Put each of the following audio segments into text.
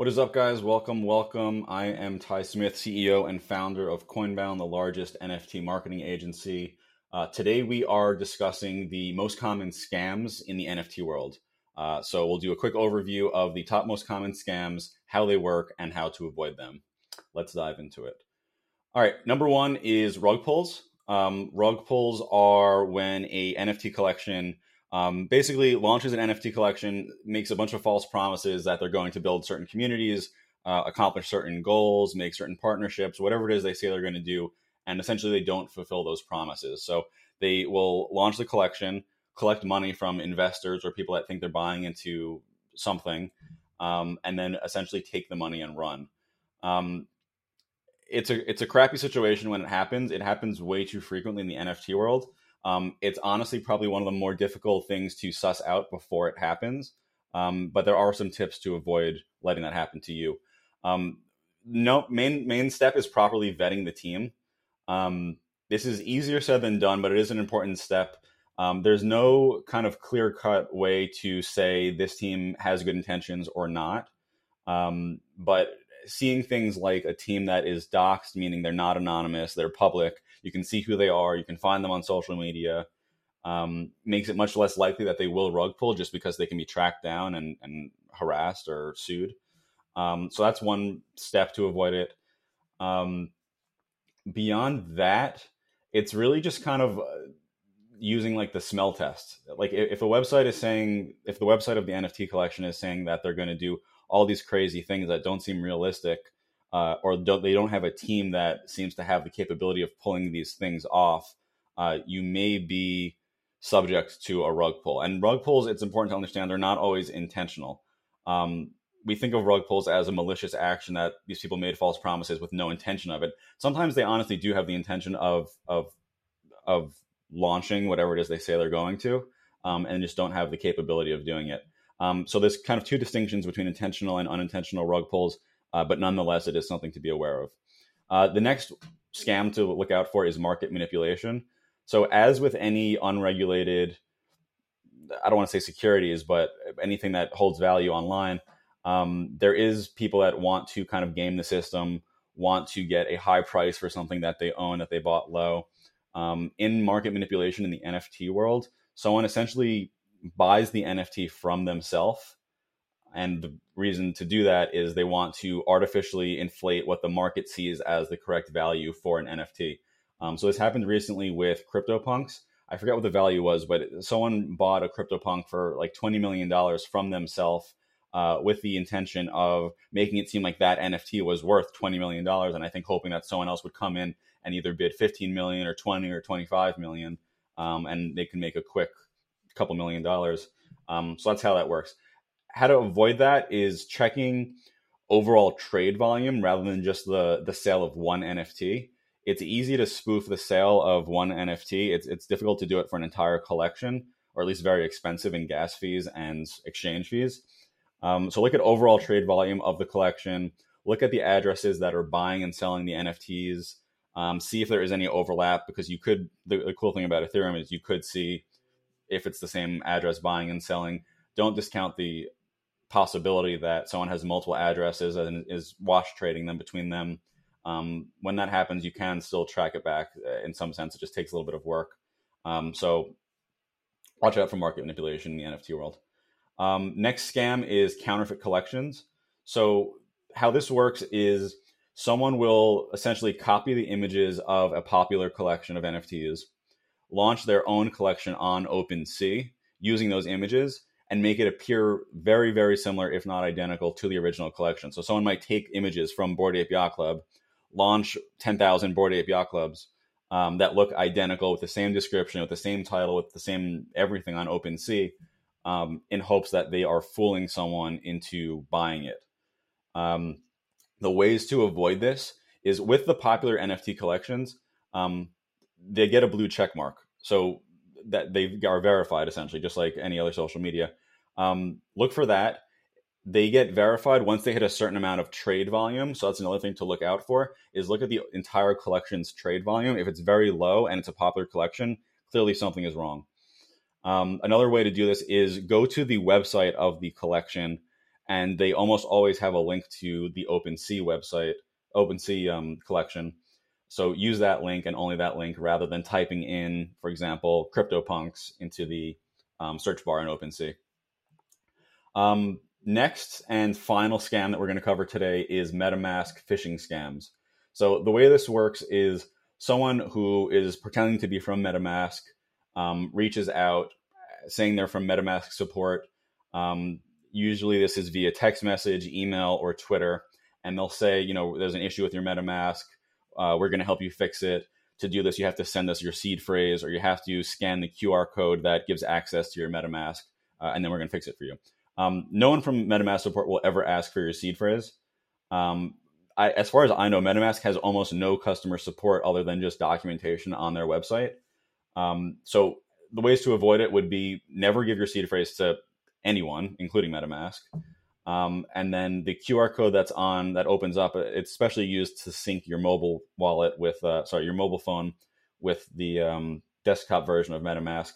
What is up, guys? Welcome, welcome. I am Ty Smith, CEO and founder of Coinbound, the largest NFT marketing agency. Uh, today, we are discussing the most common scams in the NFT world. Uh, so, we'll do a quick overview of the top most common scams, how they work, and how to avoid them. Let's dive into it. All right, number one is rug pulls. Um, rug pulls are when a NFT collection um, basically launches an NFT collection, makes a bunch of false promises that they're going to build certain communities, uh, accomplish certain goals, make certain partnerships, whatever it is they say they're going to do, and essentially they don't fulfill those promises. So they will launch the collection, collect money from investors or people that think they're buying into something, um, and then essentially take the money and run. Um, it's a it's a crappy situation when it happens. It happens way too frequently in the NFT world. Um, it's honestly probably one of the more difficult things to suss out before it happens. Um, but there are some tips to avoid letting that happen to you. Um, no, main main step is properly vetting the team. Um, this is easier said than done, but it is an important step. Um, there's no kind of clear cut way to say this team has good intentions or not. Um, but seeing things like a team that is doxxed, meaning they're not anonymous, they're public, you can see who they are, you can find them on social media, um, makes it much less likely that they will rug pull just because they can be tracked down and, and harassed or sued. Um, so that's one step to avoid it. Um, beyond that, it's really just kind of uh, using like the smell test. Like if, if a website is saying, if the website of the NFT collection is saying that they're going to do all these crazy things that don't seem realistic, uh, or don't, they don't have a team that seems to have the capability of pulling these things off, uh, you may be subject to a rug pull. And rug pulls, it's important to understand, they're not always intentional. Um, we think of rug pulls as a malicious action that these people made false promises with no intention of it. Sometimes they honestly do have the intention of of of launching whatever it is they say they're going to, um, and just don't have the capability of doing it. Um, so there's kind of two distinctions between intentional and unintentional rug pulls, uh, but nonetheless, it is something to be aware of. Uh, the next scam to look out for is market manipulation. So as with any unregulated, I don't want to say securities, but anything that holds value online, um, there is people that want to kind of game the system, want to get a high price for something that they own that they bought low. Um, in market manipulation in the NFT world, someone essentially buys the NFT from themselves. And the reason to do that is they want to artificially inflate what the market sees as the correct value for an NFT. Um, so this happened recently with CryptoPunks. I forget what the value was, but someone bought a CryptoPunk for like $20 million from themselves uh, with the intention of making it seem like that NFT was worth $20 million. And I think hoping that someone else would come in and either bid 15 million or 20 or 25 million. Um, and they can make a quick couple million dollars. Um, so that's how that works. How to avoid that is checking overall trade volume rather than just the the sale of one NFT. It's easy to spoof the sale of one NFT. It's it's difficult to do it for an entire collection, or at least very expensive in gas fees and exchange fees. Um, so look at overall trade volume of the collection. Look at the addresses that are buying and selling the NFTs. Um, see if there is any overlap because you could. The, the cool thing about Ethereum is you could see if it's the same address buying and selling. Don't discount the possibility that someone has multiple addresses and is wash trading them between them. Um, when that happens, you can still track it back. Uh, in some sense, it just takes a little bit of work. Um, so watch out for market manipulation in the NFT world. Um, next scam is counterfeit collections. So how this works is someone will essentially copy the images of a popular collection of NFTs launch their own collection on OpenSea using those images and make it appear very, very similar, if not identical, to the original collection. So someone might take images from Bored Ape Yacht Club, launch 10,000 Bored Ape Yacht Clubs um, that look identical with the same description, with the same title, with the same everything on OpenSea, um, in hopes that they are fooling someone into buying it. Um, the ways to avoid this is with the popular NFT collections. Um, they get a blue check mark, so that they are verified essentially, just like any other social media. Um, look for that. They get verified once they hit a certain amount of trade volume. So that's another thing to look out for. Is look at the entire collection's trade volume. If it's very low and it's a popular collection, clearly something is wrong. Um, another way to do this is go to the website of the collection and they almost always have a link to the OpenSea website, OpenSea um, collection. So use that link and only that link rather than typing in, for example, CryptoPunks into the um, search bar in OpenSea. Um, next and final scam that we're going to cover today is MetaMask phishing scams. So the way this works is someone who is pretending to be from MetaMask um, reaches out saying they're from MetaMask support. Um, usually this is via text message, email, or Twitter. And they'll say, you know, there's an issue with your MetaMask. Uh, we're going to help you fix it. To do this, you have to send us your seed phrase or you have to scan the QR code that gives access to your MetaMask, uh, and then we're going to fix it for you. Um, no one from MetaMask support will ever ask for your seed phrase. Um, I, as far as I know, MetaMask has almost no customer support other than just documentation on their website. Um, so the ways to avoid it would be never give your seed phrase to anyone, including MetaMask. Um, and then the QR code that's on that opens up, it's especially used to sync your mobile wallet with, uh, sorry, your mobile phone with the um, desktop version of MetaMask.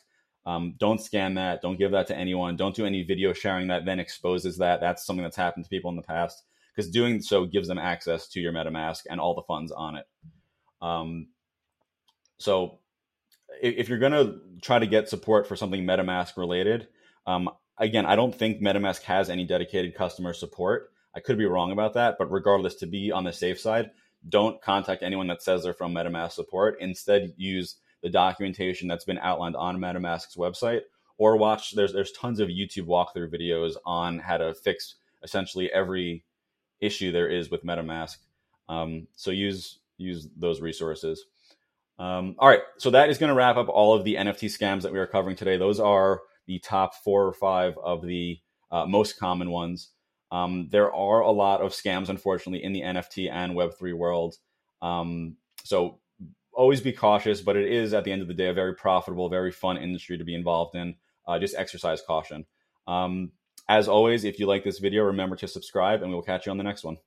Um, don't scan that. Don't give that to anyone. Don't do any video sharing that then exposes that. That's something that's happened to people in the past because doing so gives them access to your MetaMask and all the funds on it. Um, so if you're going to try to get support for something MetaMask related, um, again, I don't think MetaMask has any dedicated customer support. I could be wrong about that, but regardless, to be on the safe side, don't contact anyone that says they're from MetaMask support. Instead, use the documentation that's been outlined on MetaMask's website, or watch. There's there's tons of YouTube walkthrough videos on how to fix essentially every issue there is with MetaMask. Um, so use use those resources. Um, all right, so that is going to wrap up all of the NFT scams that we are covering today. Those are the top four or five of the uh, most common ones. Um, there are a lot of scams, unfortunately, in the NFT and Web3 world. Um, so always be cautious, but it is at the end of the day a very profitable, very fun industry to be involved in. Uh, just exercise caution. Um, as always, if you like this video, remember to subscribe, and we will catch you on the next one.